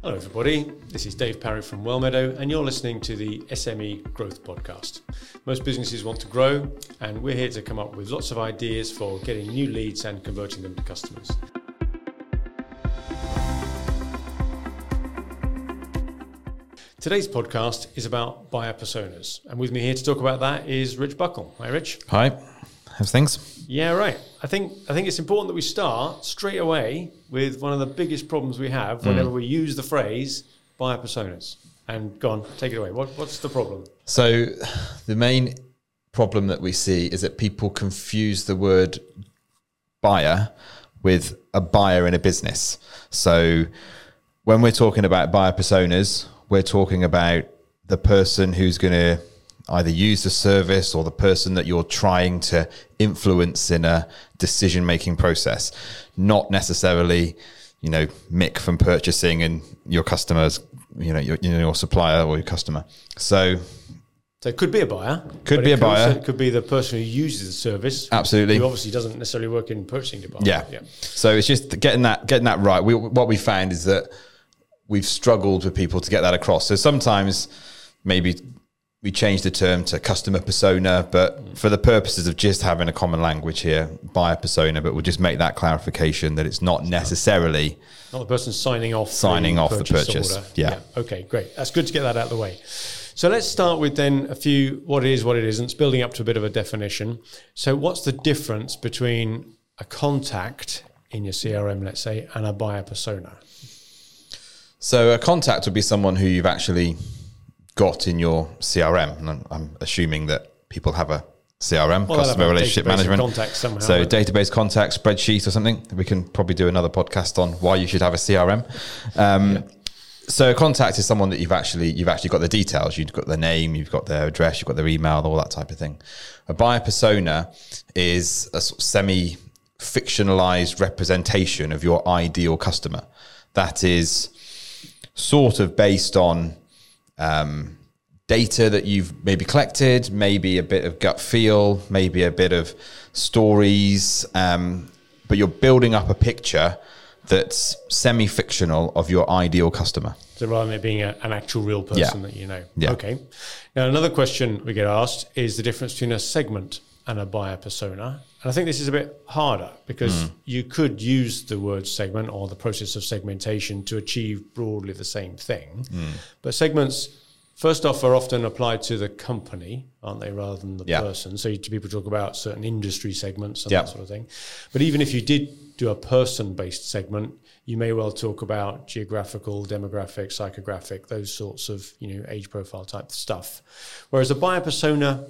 Hello, everybody. This is Dave Parry from Wellmeadow, and you're listening to the SME Growth Podcast. Most businesses want to grow, and we're here to come up with lots of ideas for getting new leads and converting them to customers. Today's podcast is about buyer personas, and with me here to talk about that is Rich Buckle. Hi, Rich. Hi, how's things? Yeah, right. I think I think it's important that we start straight away with one of the biggest problems we have whenever mm. we use the phrase buyer personas. And go on, take it away. What, what's the problem? So, the main problem that we see is that people confuse the word buyer with a buyer in a business. So, when we're talking about buyer personas, we're talking about the person who's going to either use the service or the person that you're trying to influence in a decision making process, not necessarily, you know, Mick from purchasing and your customers, you know, your, you know, your supplier or your customer. So So it could be a buyer. Could be a buyer. also- It could be the person who uses the service. Absolutely. Who obviously doesn't necessarily work in purchasing department. Yeah. So it's just getting that getting that right. We, what we found is that we've struggled with people to get that across. So sometimes maybe we change the term to customer persona, but mm. for the purposes of just having a common language here, buyer persona, but we'll just make that clarification that it's not necessarily Not the person signing off. Signing off the purchase. order. Yeah. Okay, great. That's good to get that out of the way. So let's start with then a few what it is, what it isn't. It's building up to a bit of a definition. So what's the difference between a contact in your CRM, let's say, and a buyer persona? So a contact would be someone who you've actually got in your CRM, and I'm, I'm assuming that people have a CRM, Well, customer relationship management. contacts somehow, so but- database contact spreadsheet or something. We can probably do another podcast on why you should have a CRM. Um, So a contact is someone that you've actually you've actually got the details. You've got their name, you've got their address, you've got their email, all that type of thing. A buyer persona is a sort of semi fictionalized representation of your ideal customer. That is sort of based on um, data that you've maybe collected, maybe a bit of gut feel, maybe a bit of stories, um, but you're building up a picture that's semi fictional of your ideal customer. So rather than it being a, an actual real person Yeah. that you know. Yeah. Okay. Now another question we get asked is the difference between a segment and a buyer persona. And I think this is a bit harder because Hmm. you could use the word segment or the process of segmentation to achieve broadly the same thing. Hmm. But segments, first off, are often applied to the company, aren't they, rather than the Yeah. person. So you- people talk about certain industry segments and Yeah. that sort of thing. But even if you did do a person-based segment, you may well talk about geographical, demographic, psychographic, those sorts of you know age profile type stuff. Whereas a buyer persona,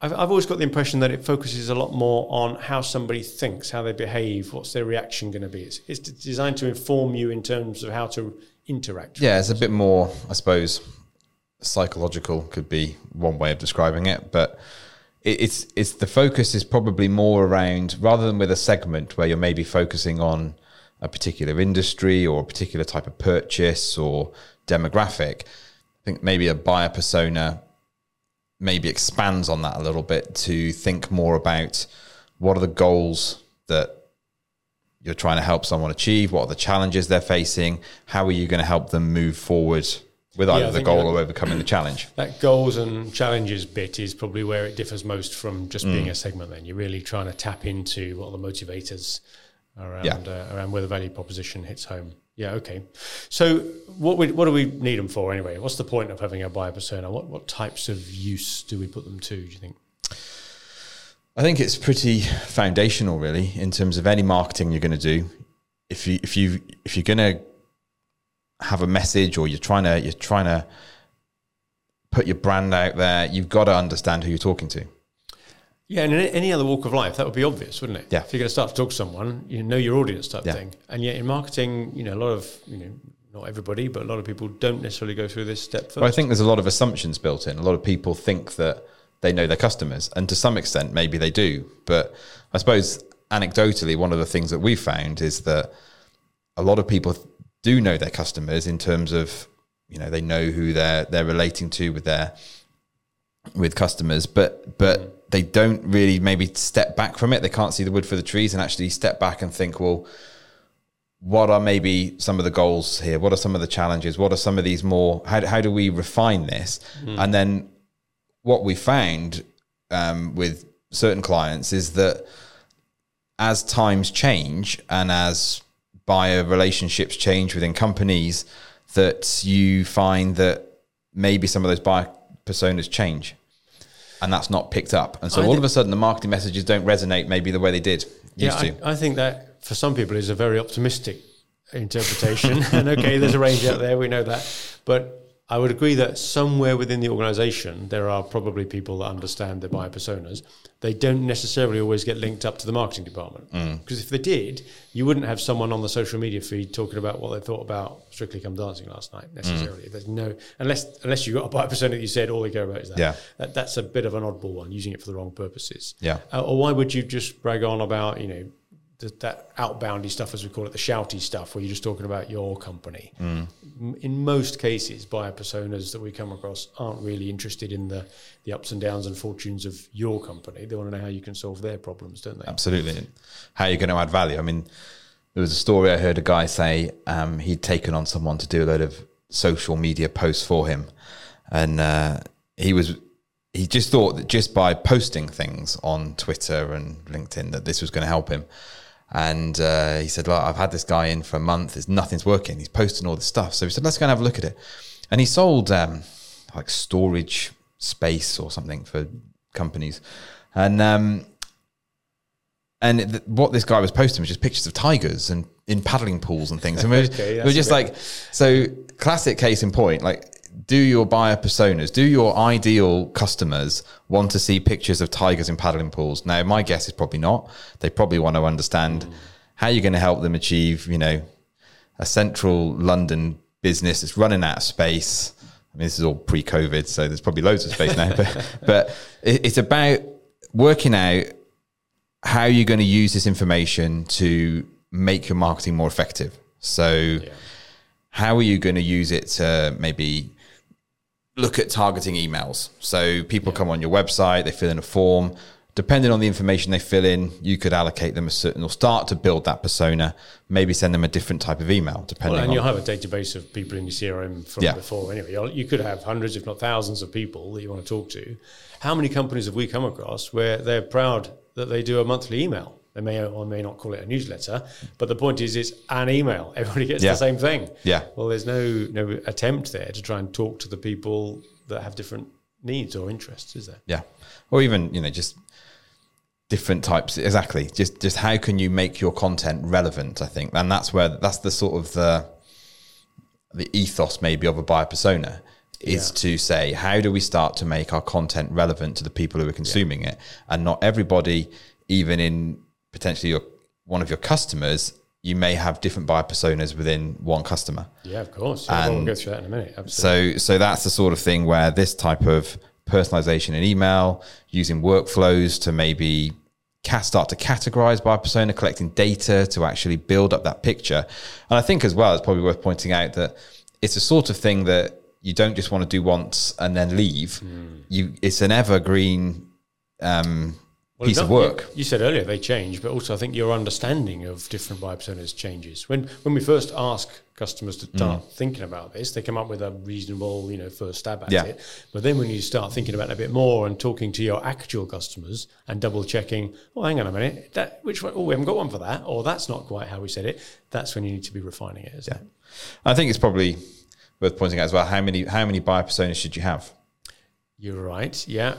I've, I've always got the impression that it focuses a lot more on how somebody thinks, how they behave, what's their reaction going to be. It's, it's designed to inform you in terms of how to interact. Yeah, it's a bit more, I suppose, psychological could be one way of describing it, but it, it's it's the focus is probably more around rather than with a segment where you're maybe focusing on a particular industry or a particular type of purchase or demographic. I think maybe a buyer persona maybe expands on that a little bit to think more about what are the goals that you're trying to help someone achieve? What are the challenges they're facing? How are you going to help them move forward with either the goal or overcoming the challenge? That goals and challenges bit is probably where it differs most from just being a segment. Then you're really trying to tap into what are the motivators around Yeah. uh, around where the value proposition hits home. Yeah, okay. So what we, what do we need them for anyway? What's the point of having a buyer persona? What what types of use do we put them to? Do you think? I think it's pretty foundational, really, in terms of any marketing you're going to do. If you if you if you're going to have a message or you're trying to you're trying to put your brand out there, you've got to understand who you're talking to. Yeah, and in any other walk of life, that would be obvious, wouldn't it? Yeah. If you're going to start to talk to someone, you know your audience type Yeah. thing. And yet in marketing, you know, a lot of, you know, not everybody, but a lot of people don't necessarily go through this step first. Well, I think there's a lot of assumptions built in. A lot of people think that they know their customers, and to some extent, maybe they do. But I suppose anecdotally, one of the things that we found is that a lot of people do know their customers in terms of you know they know who they're they're relating to with their with customers, but but they don't really maybe step back from it. They can't see the wood for the trees and actually step back and think, well, what are maybe some of the goals here? What are some of the challenges? What are some of these more? How, how do we refine this? And then what we found um, with certain clients is that as times change and as buyer relationships change within companies, that you find that maybe some of those buyer personas change and that's not picked up. And so I all thi- of a sudden the marketing messages don't resonate maybe the way they did used yeah, to. I, I think that for some people is a very optimistic interpretation. and okay, there's a range out there, we know that. But I would agree that somewhere within the organization, there are probably people that understand the buyer personas. They don't necessarily always get linked up to the marketing department. Because if they did, you wouldn't have someone on the social media feed talking about what they thought about Strictly Come Dancing last night necessarily. There's no, unless unless you got a buyer persona that you said all they care about is that. Yeah. that. That's a bit of an oddball one, using it for the wrong purposes. Yeah. Uh, or why would you just brag on about, you know, th- that outboundy stuff, as we call it, the shouty stuff, where you're just talking about your company? M- In most cases, buyer personas that we come across aren't really interested in the, the ups and downs and fortunes of your company. They want to know how you can solve their problems, don't they? Absolutely. How are you going to add value? I mean, there was a story I heard a guy say um, he'd taken on someone to do a load of social media posts for him, and uh, he was he just thought that just by posting things on Twitter and LinkedIn that this was going to help him. And uh, he said, "Look, I've had this guy in for a month. There's nothing's working. He's posting all this stuff." So he said, "Let's go and have a look at it." And he sold um, like storage space or something for companies, and um, and th- what this guy was posting was just pictures of tigers and in paddling pools and things. And we were, Okay, we were just like, so classic case in point, like, do your buyer personas, do your ideal customers want to see pictures of tigers in paddling pools? Now, my guess is probably not. They probably want to understand how you're going to help them achieve, you know, a central London business that's running out of space. I mean, this is all pre-COVID, so there's probably loads of space now. But, but it's about working out how you're going to use this information to make your marketing more effective. So, how are you going to use it to maybe look at targeting emails? So, people come on your website, they fill in a form. Depending on the information they fill in, you could allocate them a certain or start to build that persona. Maybe send them a different type of email, depending Well, and you'll have a database of people in your CRM from Yeah. before anyway. You'll- You could have hundreds, if not thousands, of people that you want to talk to. How many companies have we come across where they're proud that they do a monthly email? They may or may not call it a newsletter, but the point is, it's an email. Everybody gets Yeah. the same thing. Yeah. Well, there's no no attempt there to try and talk to the people that have different needs or interests, is there? Yeah. Or even, you know, just different types. Exactly. Just just how can you make your content relevant, I think. And that's where that's the sort of the the ethos maybe of a buyer persona is Yeah. to say how do we start to make our content relevant to the people who are consuming it and not everybody even in potentially your one of your customers you may have different buyer personas within one customer Yeah, of course. Yeah, well, we'll And go through that in a minute. Absolutely. so, so that's the sort of thing where this type of personalization in email, using workflows to maybe start to categorize buyer persona, collecting data to actually build up that picture. And I think as well, it's probably worth pointing out that it's a sort of thing that you don't just want to do once and then leave. You, it's an evergreen um, Well, piece no, of work. You, you said earlier they change, but also I think your understanding of different buyer personas changes. When when we first ask customers to start mm. thinking about this, they come up with a reasonable, you know, first stab at Yeah. it. But then when you start thinking about it a bit more and talking to your actual customers and double checking, oh, hang on a minute, that which one? Oh, we haven't got one for that, or that's not quite how we said it. That's when you need to be refining it. Isn't it? I think it's probably worth pointing out as well how many how many buyer personas should you have? You're right. Yeah.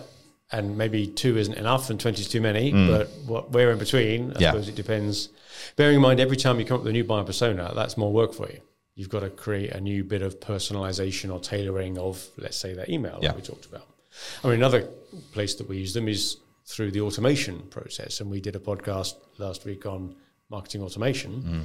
And maybe two isn't enough and 20 is too many, mm. but what, where in between, I Yeah. suppose it depends. Bearing in mind, every time you come up with a new buyer persona, that's more work for you. You've got to create a new bit of personalization or tailoring of, let's say, that email Yeah. that we talked about. I mean, another place that we use them is through the automation process. And we did a podcast last week on marketing automation. Mm.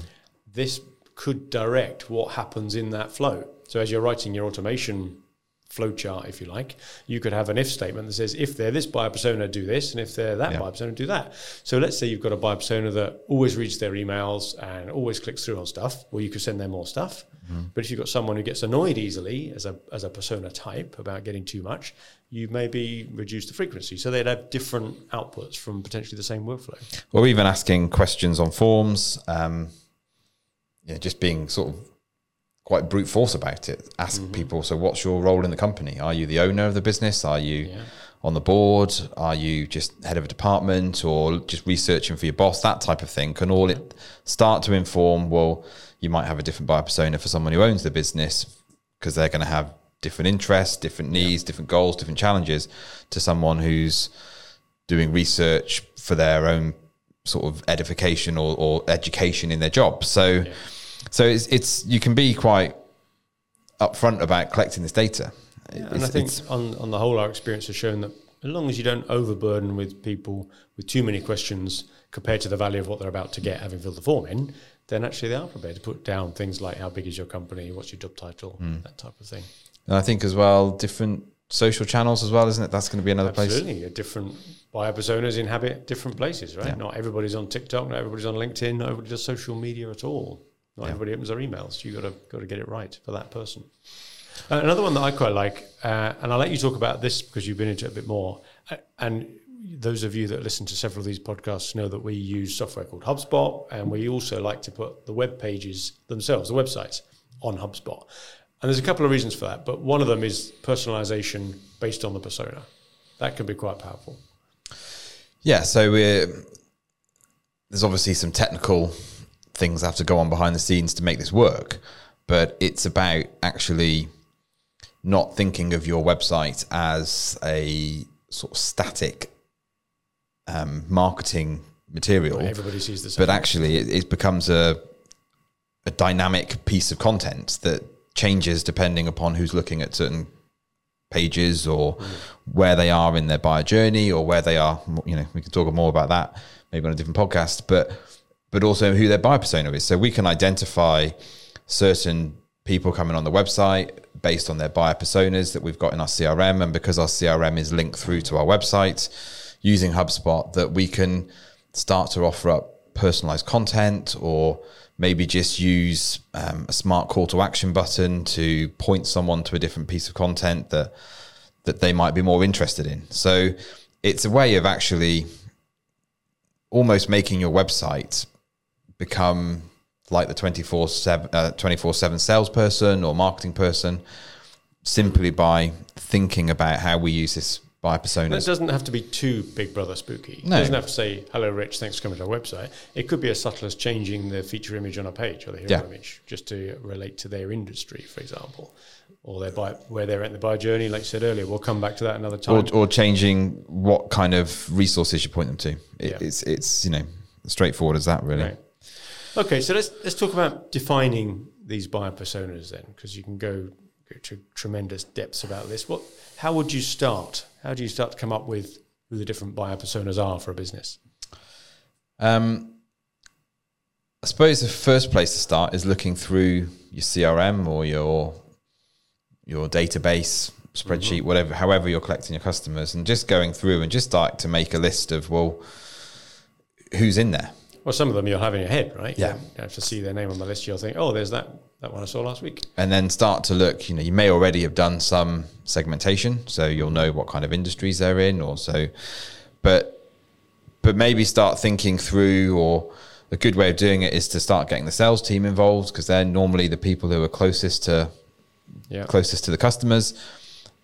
This could direct what happens in that flow. So as you're writing your automation flowchart, if you like, you could have an if statement that says, if they're this buyer persona, do this, and if they're that Yeah. buyer persona, do that. So let's say you've got a buyer persona that always reads their emails and always clicks through on stuff. Well, you could send them more stuff. But if you've got someone who gets annoyed easily as a as a persona type about getting too much, you maybe reduce the frequency. So they'd have different outputs from potentially the same workflow. or even asking questions on forms. Um, yeah, just being sort of quite brute force about it. Ask mm-hmm. people, so what's your role in the company? Are you the owner of the business? Are you Yeah. on the board? Are you just head of a department or just researching for your boss? That type of thing can all it start to inform. Well, you might have a different buyer persona for someone who owns the business because they're going to have different interests, different needs, different goals, different challenges to someone who's doing research for their own sort of edification or, or education in their job. So, so it's, it's you can be quite upfront about collecting this data. and I think on, on the whole, our experience has shown that as long as you don't overburden with people with too many questions compared to the value of what they're about to get, having filled the form in, then actually they are prepared to put down things like how big is your company, what's your job title, Hmm. that type of thing. and I think as well different social channels as well, isn't it? That's going to be another place. Absolutely, different buyer personas inhabit different places, right? Yeah. Not everybody's on TikTok, not everybody's on LinkedIn, not everybody does social media at all. Not Yeah. everybody opens their emails. You got to got to get it right for that person. Uh, another one that I quite like, uh, and I'll let you talk about this because you've been into it a bit more. Uh, and those of you that listen to several of these podcasts know that we use software called HubSpot, and we also like to put the web pages themselves, the websites, on HubSpot. And there's a couple of reasons for that, but one of them is personalization based on the persona. That can be quite powerful. Yeah, so we're, there's obviously some technical things have to go on behind the scenes to make this work, but it's about actually not thinking of your website as a sort of static um, marketing material, Everybody sees the same. but actually it, it becomes a a dynamic piece of content that changes depending upon who's looking at certain pages or where they are in their buyer journey or where they are you know we can talk more about that maybe on a different podcast but but also who their buyer persona is so we can identify certain people coming on the website based on their buyer personas that we've got in our CRM and because our CRM is linked through to our website using HubSpot that we can start to offer up personalized content or maybe just use um, a smart call to action button to point someone to a different piece of content that that they might be more interested in. So it's a way of actually almost making your website become like the 24 7 uh, 24/7 salesperson or marketing person simply by thinking about how we use this buyer That It doesn't have to be too Big Brother spooky. No. It doesn't have to say, hello, Rich, thanks for coming to our website. It could be as subtle as changing the feature image on a page or the hero Yeah. image just to relate to their industry, for example, or their buy, where they're at in the buyer journey. Like you said earlier, we'll come back to that another time. or, or changing what kind of resources you point them to. It, Yeah. It's it's you know straightforward as that really. Right. Okay, so let's let's talk about defining these buyer personas then, because you can go, go to tremendous depths about this. What? How would you start? How do you start to come up with who the different buyer personas are for a business? Um, I suppose the first place to start is looking through your CRM or your your database spreadsheet, whatever, however you're collecting your customers, and just going through and just start to make a list of well, who's in there. Well, some of them you'll have in your head, right? Yeah. You have to see their name on the list. You'll think, oh, there's that that one I saw last week. and then start to look you know you may already have done some segmentation so you'll know what kind of industries they're in or so but but maybe start thinking through or a good way of doing it is to start getting the sales team involved because they're normally the people who are closest to Yeah. closest to the customers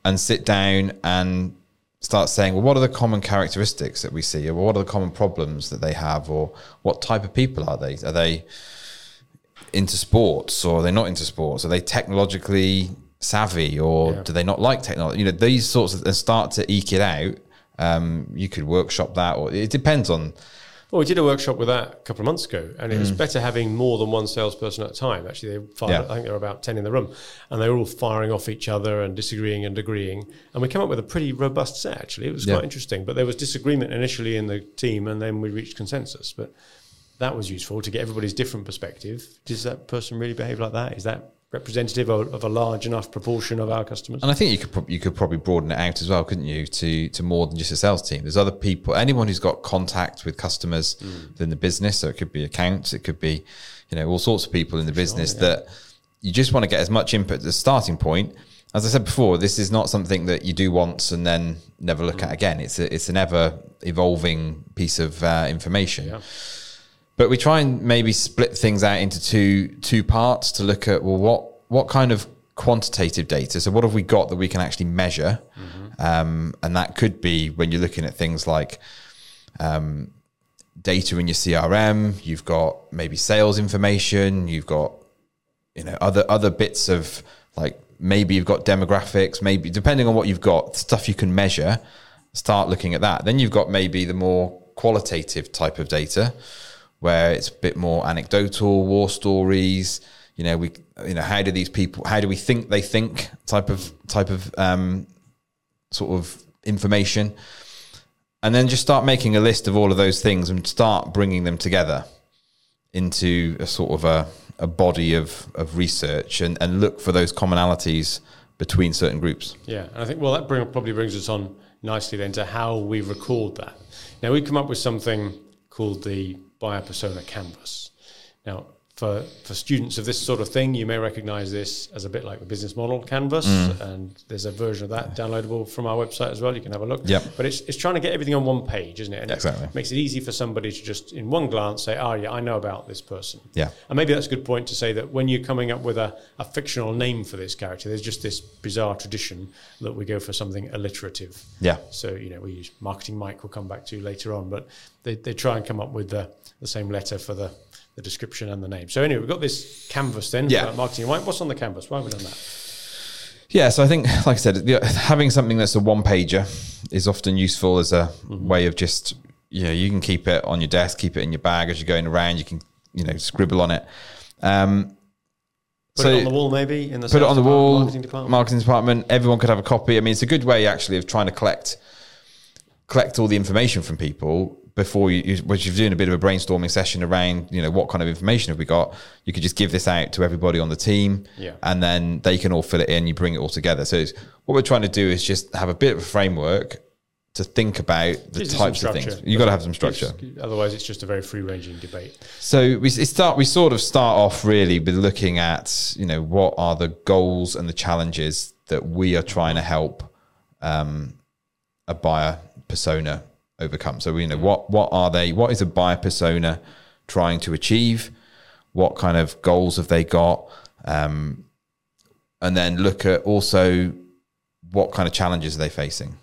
and sit down and start saying, well, what are the common characteristics that we see? Or what are the common problems that they have? Or what type of people are they? Are they into sports or are they not into sports? Are they technologically savvy or Yeah. do they not like technology? You know, these sorts of, and start to eke it out. Um, you could workshop that or it depends on, Well, we did a workshop with that a couple of months ago, and it was mm. better having more than one salesperson at a time. Actually, they fired, Yeah. I think there were about 10 in the room, and they were all firing off each other and disagreeing and agreeing. And we came up with a pretty robust set, actually. It was Yeah. quite interesting. But there was disagreement initially in the team, and then we reached consensus. But that was useful to get everybody's different perspective. Does that person really behave like that? Is that representative of, of a large enough proportion of our customers? And I think you could prob- you could probably broaden it out as well, couldn't you, to to more than just a sales team. There's other people, anyone who's got contact with customers within the business. So it could be accounts, it could be, you know, all sorts of people in the business that you just want to get as much input as a starting point. As I said before, this is not something that you do once and then never look at again. It's a, it's an ever evolving piece of uh, information. Yeah. But we try and maybe split things out into two two parts to look at well what what kind of quantitative data so what have we got that we can actually measure? Um, and that could be when you're looking at things like um, data in your crm you've got maybe sales information you've got you know other other bits of like maybe you've got demographics maybe depending on what you've got stuff you can measure start looking at that. Then you've got maybe the more qualitative type of data where it's a bit more anecdotal war stories you know we you know how do these people how do we think they think type of type of um, sort of information and then just start making a list of all of those things and start bringing them together into a sort of a, a body of, of research and, and look for those commonalities between certain groups. Yeah, and I think well that bring, probably brings us on nicely then to how we record that. Now we come up with something called the buyer persona canvas. Now for for students of this sort of thing, you may recognize this as a bit like the business model canvas, mm. and there's a version of that downloadable from our website as well. You can have a look. Yep. But it's it's trying to get everything on one page, isn't it? And Exactly. It makes it easy for somebody to just in one glance say, "Oh yeah, I know about this person." Yeah. And maybe that's a good point to say that when you're coming up with a, a fictional name for this character, there's just this bizarre tradition that we go for something alliterative. Yeah. So, you know, we use marketing Mike, we'll come back to later on, but they, they try and come up with the, the same letter for the, the description and the name. So, anyway, we've got this canvas then Yeah. for marketing Mike. What's on the canvas? Why have we done that? Yeah, so I think, like I said, the- having something that's a one pager is often useful as a way of just, you know, you can keep it on your desk, keep it in your bag as you're going around. You can, you know, scribble on it. Um, Put So- it on the wall, maybe in the put it on the wall, marketing department. marketing department. Everyone could have a copy. I mean, it's a good way actually of trying to collect collect all the information from people before you, you when you're doing a bit of a brainstorming session around, you know, what kind of information have we got? You could just give this out to everybody on the team, Yeah. and then they can all fill it in. You bring it all together. So it's, what we're trying to do is just have a bit of a framework to think about the Gives types of things. You've got to have some Gives- structure. Otherwise, it's just a very free ranging debate. So we it start. We sort of start off really with looking at you know what are the goals and the challenges that we are trying to help um, a buyer persona overcome. So you know what what are they? What is a buyer persona trying to achieve? What kind of goals have they got? Um, and then look at also what kind of challenges are they facing.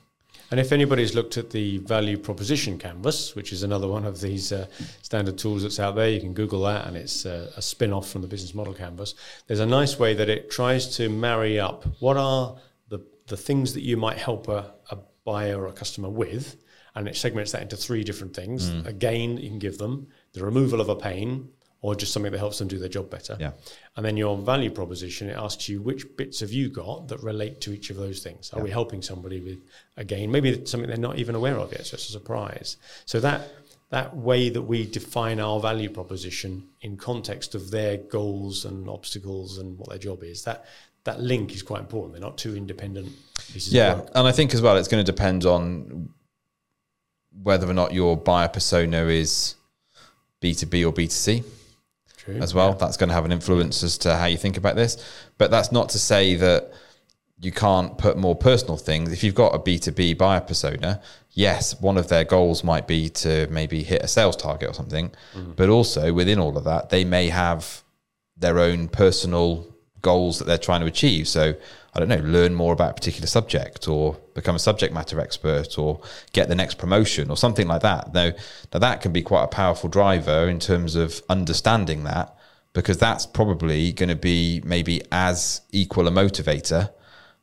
And if anybody's looked at the value proposition canvas, which is another one of these uh, standard tools that's out there, you can Google that, and it's uh, a spin off from the business model canvas. There's a nice way that it tries to marry up what are the, the things that you might help a, a buyer or a customer with, and it segments that into three different things mm. a gain you can give them, the removal of a pain, or just something that helps them do their job better. Yeah. And then your value proposition, it asks you which bits have you got that relate to each of those things. Are we helping somebody with a gain? Maybe it's something they're not even aware of yet, so it's a surprise. So that that way that we define our value proposition in context of their goals and obstacles and what their job is, that that link is quite important. They're not two independent pieces Yeah, of work. and I think as well, it's going to depend on whether or not your buyer persona is B two B or B two C True. as well. That's going to have an influence as to how you think about this. But that's not to say that you can't put more personal things. If you've got a B two B buyer persona, yes, one of their goals might be to maybe hit a sales target or something. Mm-hmm. But also within all of that, they may have their own personal goals that they're trying to achieve. So I don't know, learn more about a particular subject or become a subject matter expert or get the next promotion or something like that. Now, now that can be quite a powerful driver in terms of understanding that because that's probably going to be maybe as equal a motivator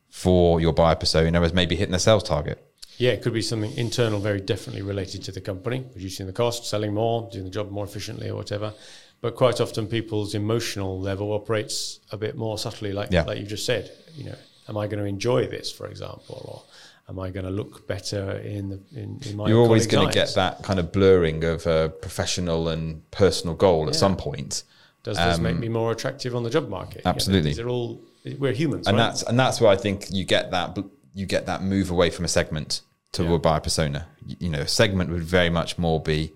for your buyer persona as maybe hitting a sales target. Yeah, it could be something internal, very definitely related to the company, reducing the cost, selling more, doing the job more efficiently, or whatever. But quite often, people's emotional level operates a bit more subtly, like Yeah. like you just said. You know, am I going to enjoy this, for example, or am I going to look better in the in, in my You're always going to get that kind of blurring of a professional and personal goal at some point. Does this make me more attractive on the job market? You know, Um, Absolutely. these are all we're humans, and right? that's and that's where I think you get that you get that move away from a segment to Yeah. a buyer persona. Y- You know, a segment would very much more be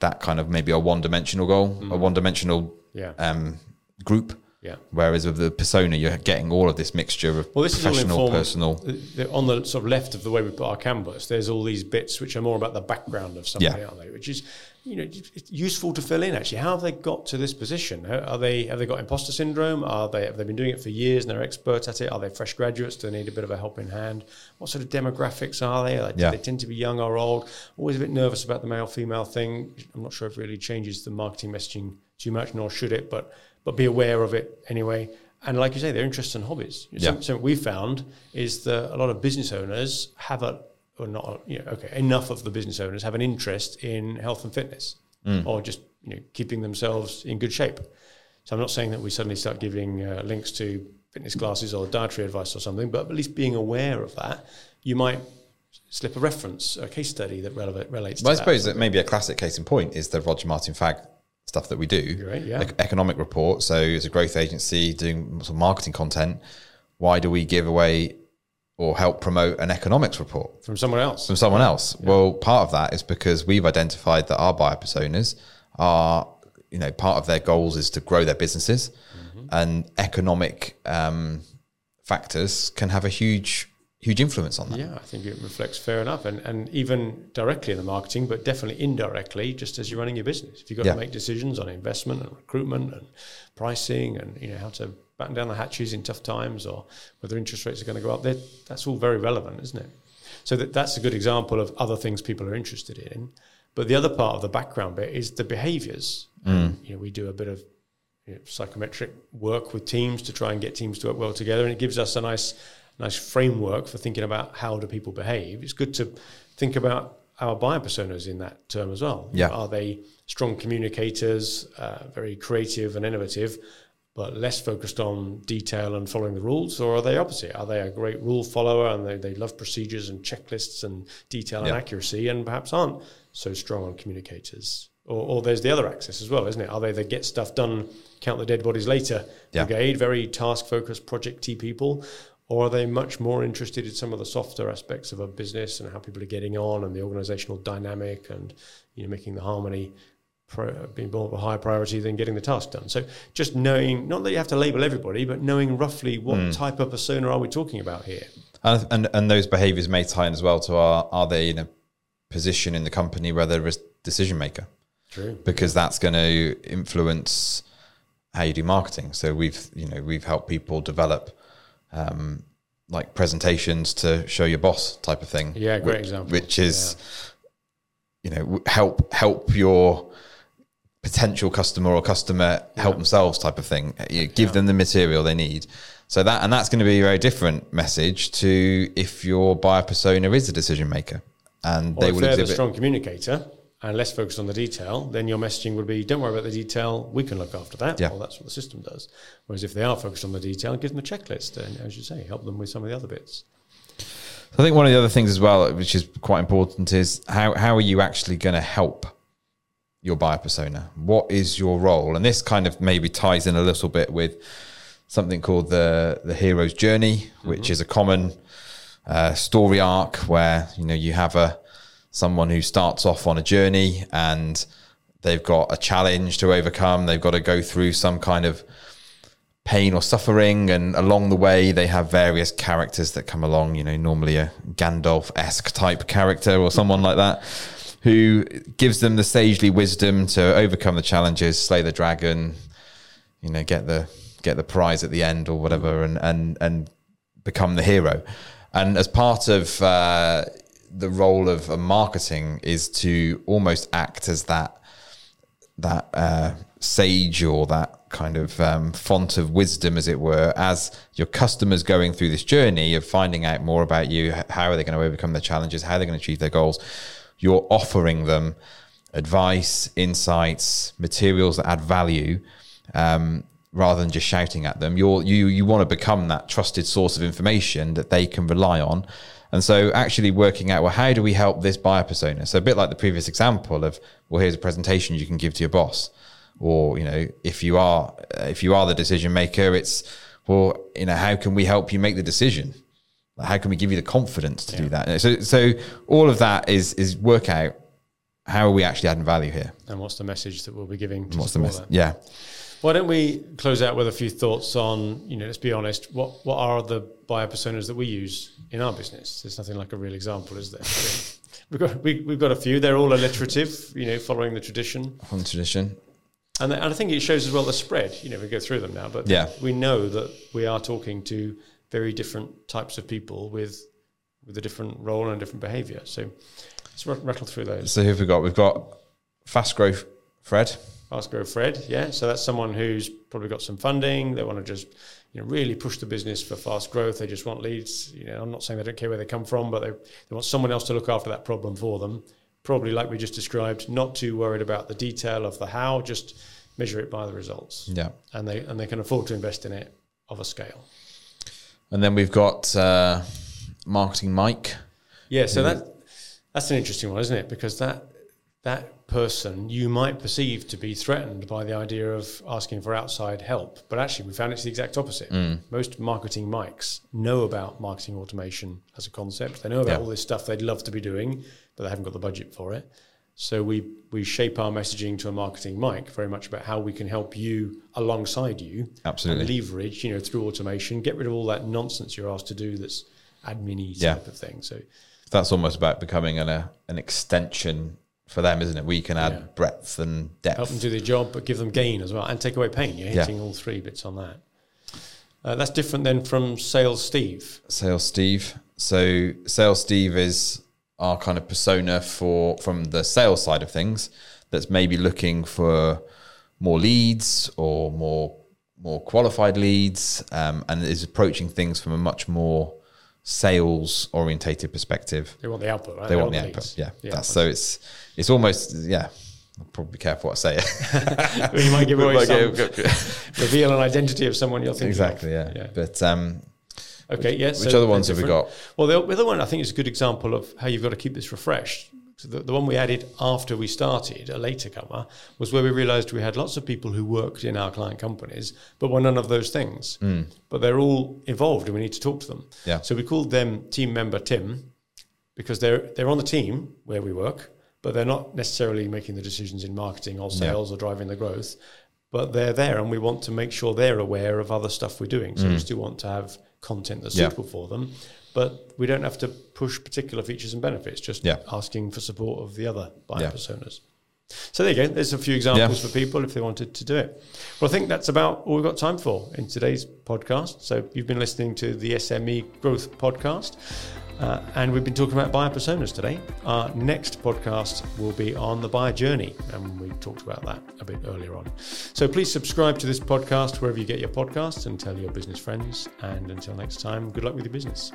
that kind of maybe a one dimensional goal, a one dimensional Mm. Yeah. um, group, Yeah. Whereas with the persona, you're getting all of this mixture of Well, this professional, informed. personal. On the sort of left of the way we put our canvas, there's all these bits which are more about the background of somebody, Yeah. aren't they? Which is, you know, it's useful to fill in. Actually, how have they got to this position? Are they have they got imposter syndrome? Are they have they been doing it for years and they're experts at it? Are they fresh graduates? Do they need a bit of a helping hand? What sort of demographics are they? Like, Yeah. Do they tend to be young or old? Always a bit nervous about the male female thing. I'm not sure if it really changes the marketing messaging too much, nor should it, but but be aware of it anyway. And like you say, their interests and hobbies. Yeah. Some- something we found is that a lot of business owners have a or not you know okay enough of the business owners have an interest in health and fitness or just you know keeping themselves in good shape. So I'm not saying that we suddenly start giving uh, links to fitness classes or dietary advice or something, but at least being aware of that, you might slip a reference, a case study that relevant, relates. Well, I suppose that. that maybe a classic case in point is the Roger Martin-Fagg stuff that we do. Right, yeah. Ec- economic report. So, as a growth agency doing some marketing content, why do we give away or help promote an economics report from someone else. from someone else? Well, part of that is because we've identified that our buyer personas are, you know, part of their goals is to grow their businesses, Mm-hmm. and economic um, factors can have a huge, huge influence on that. Yeah, I think it reflects fair enough, and and even directly in the marketing, but definitely indirectly, just as you're running your business. If you've got Yeah. to make decisions on investment and recruitment and pricing, and you know how to batten down the hatches in tough times, or whether interest rates are going to go up, that- that's all very relevant, isn't it? So that, that's a good example of other things people are interested in. But the other part of the background bit is the behaviours. Mm. And, you know, we do a bit of you know, psychometric work with teams to try and get teams to work well together, and it gives us a nice, nice framework for thinking about how do people behave. It's good to think about our buyer personas in that term as well. Yeah. are they strong communicators, uh, very creative and innovative, but less focused on detail and following the rules, or are they opposite? Are they a great rule follower and they, they love procedures and checklists and detail and accuracy, and perhaps aren't so strong on communicators? Or, or there's the other axis as well, isn't it? Are they the get stuff done, count the dead bodies later Yeah. brigade, very task focused, project T people? Or are they much more interested in some of the softer aspects of a business and how people are getting on and the organizational dynamic and you know making the harmony pro- being more of a higher priority than getting the task done? So just knowing, not that you have to label everybody, but knowing roughly what Hmm. type of persona are we talking about here? And, and and those behaviors may tie in as well to our are they in a position in the company where they're a decision maker True. because that's going to influence how you do marketing. So we've you know we've helped people develop um, like presentations to show your boss type of thing. Yeah, great which, example. Which is you know help help your potential customer or customer help themselves type of thing. You give them the material they need. So that and that's going to be a very different message to if your buyer persona is a decision maker and Or they will they're the strong communicator and less focused on the detail, then your messaging would be, don't worry about the detail, we can look after that. Yeah. Well, that's what the system does. Whereas if they are focused on the detail, give them a checklist and, as you say, help them with some of the other bits. I think one of the other things as well, which is quite important, is how how are you actually going to help your buyer persona? What is your role? And this kind of maybe ties in a little bit with something called the the hero's journey, which is a common uh, story arc where you know you have a someone who starts off on a journey and they've got a challenge to overcome. They've got to go through some kind of pain or suffering, and along the way they have various characters that come along. You know, normally a Gandalf esque type character or someone like that, who gives them the sagely wisdom to overcome the challenges, slay the dragon, you know, get the get the prize at the end or whatever, and and and become the hero. And as part of uh, the role of a marketing is to almost act as that that uh, sage or that kind of um, font of wisdom, as it were, as your customers going through this journey of finding out more about you, how are they going to overcome their challenges, how they're going to achieve their goals. You're offering them advice, insights, materials that add value. Um, rather than just shouting at them, you're, you you want to become that trusted source of information that they can rely on, and so actually working out well, how do we help this buyer persona? So a bit like the previous example of well, here's a presentation you can give to your boss, or you know, if you are uh, if you are the decision maker, it's well, you know, how can we help you make the decision? How can we give you the confidence to do that? So so all of that is is work out how are we actually adding value here? And what's the message that we'll be giving to What's the message? Yeah. Why don't we close out with a few thoughts on, you know, let's be honest, what, what are the buyer personas that we use in our business? There's nothing like a real example, is there? we've, got, we, we've got a few. They're all alliterative, you know, following the tradition. On tradition. And, and I think it shows as well the spread. You know, we go through them now, but Yeah. we know that we are talking to very different types of people with with a different role and a different behaviour. So let's rat- rattle through those. So who have we got? We've got fast growth Fred. Fast Grow Fred, yeah. So that's someone who's probably got some funding. They want to just, you know, really push the business for fast growth. They just want leads. You know, I'm not saying they don't care where they come from, but they, they want someone else to look after that problem for them. Probably like we just described, not too worried about the detail of the how, just measure it by the results. Yeah. And they and they can afford to invest in it of a scale. And then we've got uh, marketing Mike. Yeah, so that that's an interesting one, isn't it? Because that that person you might perceive to be threatened by the idea of asking for outside help, but actually we found it's the exact opposite. Most marketing Mikes know about marketing automation as a concept. They know about Yeah. all this stuff they'd love to be doing, but they haven't got the budget for it. So we we shape our messaging to a marketing Mike very much about how we can help you alongside you Absolutely. and leverage, you know, through automation, get rid of all that nonsense you're asked to do that's admin Yeah. type of thing. So That's almost about becoming an, uh, an extension for them, isn't it? We can add Yeah. breadth and depth. help them do their job, but give them gain as well, and take away pain. You're Yeah. hitting all three bits on that. Uh, that's different then from Sales Steve. Sales Steve. So Sales Steve is our kind of persona for from the sales side of things that's maybe looking for more leads or more more qualified leads um, and is approaching things from a much more sales orientated perspective. They want the output, right? They want the leads. output. Yeah. That's so it's it's almost yeah. I'll probably be careful what I say. Well, you might give away some, reveal an identity of someone you're thinking exactly, of. yeah. But um, Okay, yeah. which other ones have we got? Well, the other one I think is a good example of how you've got to keep this refreshed. So the, the one we added after we started, a later comer, was where we realised we had lots of people who worked in our client companies, but were none of those things. But they're all involved, and we need to talk to them. Hmm. Yeah. So we called them team member Tim because they're they're on the team where we work, but they're not necessarily making the decisions in marketing or sales or driving the growth. But they're there, and we want to make sure they're aware of other stuff we're doing. So we still want to have content that's Hmm. Yeah. suitable for them, but we don't have to push particular features and benefits. Just Yeah. asking for support of the other buyer Yeah. personas. So there you go. There's a few examples for people if they wanted to do it. Well, I think that's about all we've got time for in today's podcast. So you've been listening to the SME Growth Podcast. Uh, and we've been talking about buyer personas today. Our next podcast will be on the buyer journey, and we talked about that a bit earlier on. So please subscribe to this podcast wherever you get your podcasts and tell your business friends. And until next time, good luck with your business.